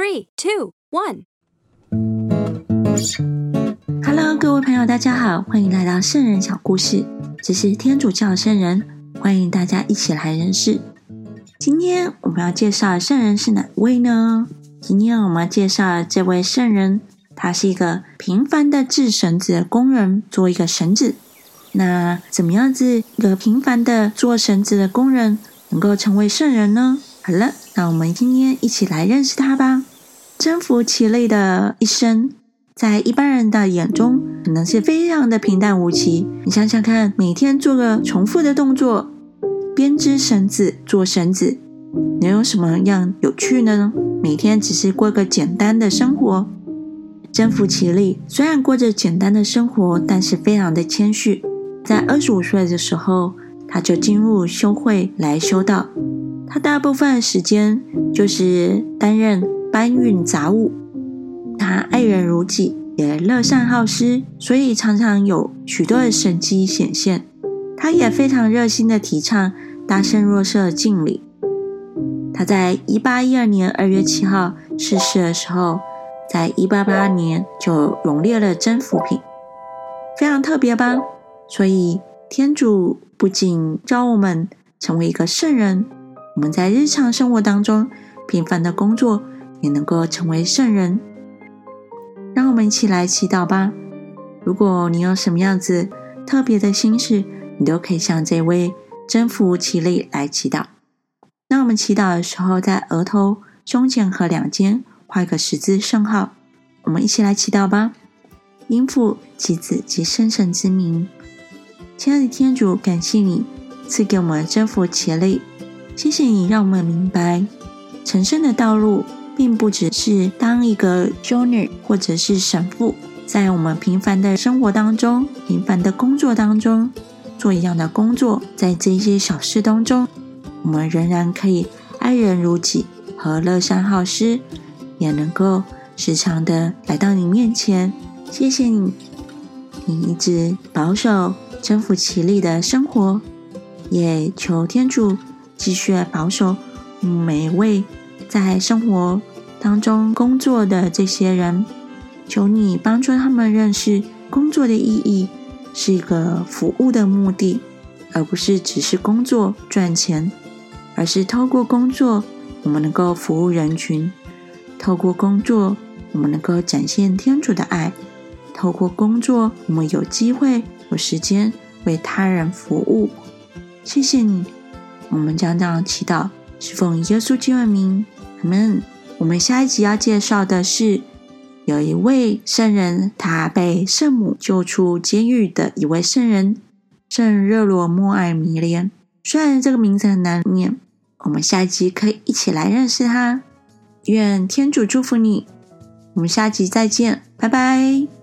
Three, two, one. Hello，各位朋友，大家好，欢迎来到圣人小故事。这是天主教圣人，欢迎大家一起来认识。今天我们要介绍的圣人是哪位呢？今天我们要介绍的这位圣人，他是一个平凡的制绳子的工人，做一个绳子。那怎么样子一个平凡的做绳子的工人，能够成为圣人呢？好了，那我们今天一起来认识他吧。征服其类的一生，在一般人的眼中，可能是非常的平淡无奇。你想想看，每天做个重复的动作，编织绳子、做绳子，能有什么样有趣呢？每天只是过个简单的生活。征服其力，虽然过着简单的生活，但是非常的谦虚。在二十五岁的时候，他就进入修会来修道。他大部分时间就是担任。搬运杂物，他爱人如己，也乐善好施，所以常常有许多的神迹显现。他也非常热心的提倡大圣若瑟敬礼。他在一八一二年二月七号逝世的时候，在一八八二年就荣列了真福品，非常特别吧？所以天主不仅教我们成为一个圣人，我们在日常生活当中平凡的工作。也能够成为圣人，让我们一起来祈祷吧。如果你有什么样子特别的心事，你都可以向这位真福其力来祈祷。那我们祈祷的时候，在额头、胸前和两肩画一个十字圣号。我们一起来祈祷吧。因父及子及圣神之名，亲爱的天主，感谢你赐给我们真福其力，谢谢你让我们明白成圣的道路。并不只是当一个修女或者是神父，在我们平凡的生活当中、平凡的工作当中做一样的工作，在这些小事当中，我们仍然可以爱人如己和乐善好施，也能够时常的来到你面前。谢谢你，你一直保守征服其力的生活，也求天主继续保守每位在生活。当中工作的这些人，求你帮助他们认识工作的意义是一个服务的目的，而不是只是工作赚钱，而是透过工作我们能够服务人群，透过工作我们能够展现天主的爱，透过工作我们有机会有时间为他人服务。谢谢你，我们将这样祈祷，是奉耶稣基督的名，阿门。我们下一集要介绍的是，有一位圣人，他被圣母救出监狱的一位圣人——圣热罗莫艾米莲。虽然这个名字很难念，我们下一集可以一起来认识他。愿天主祝福你，我们下集再见，拜拜。